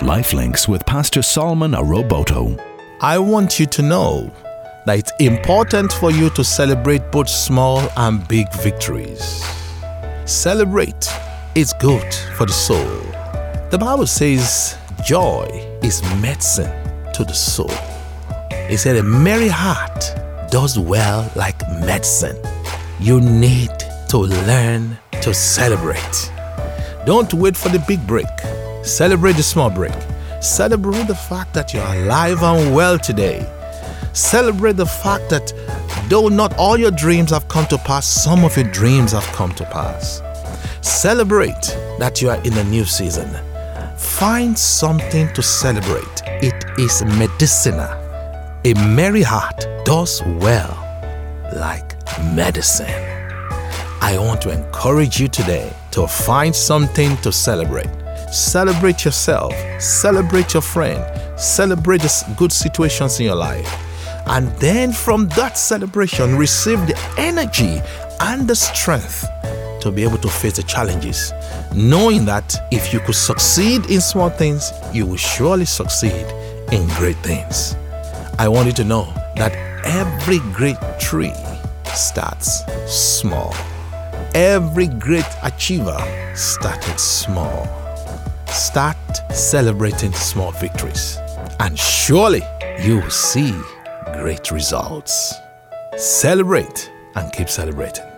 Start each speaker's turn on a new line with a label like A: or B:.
A: Lifelinks with Pastor Solomon Aroboto.
B: I want you to know that it's important for you to celebrate both small and big victories. Celebrate is good for the soul. The Bible says joy is medicine to the soul. It said a merry heart does well like medicine. You need to learn to celebrate. Don't wait for the big break. Celebrate the small break. Celebrate the fact that you're alive and well today. Celebrate the fact that though not all your dreams have come to pass, some of your dreams have come to pass. Celebrate that you are in a new season. Find something to celebrate. It is medicinal. A merry heart does well like medicine. I want to encourage you today to find something to celebrate. Celebrate yourself, celebrate your friend, celebrate the good situations in your life. And then from that celebration, receive the energy and the strength to be able to face the challenges, knowing that if you could succeed in small things, you will surely succeed in great things. I want you to know that every great tree starts small. Every great achiever started small. Start celebrating small victories, and surely you will see great results. Celebrate and keep celebrating.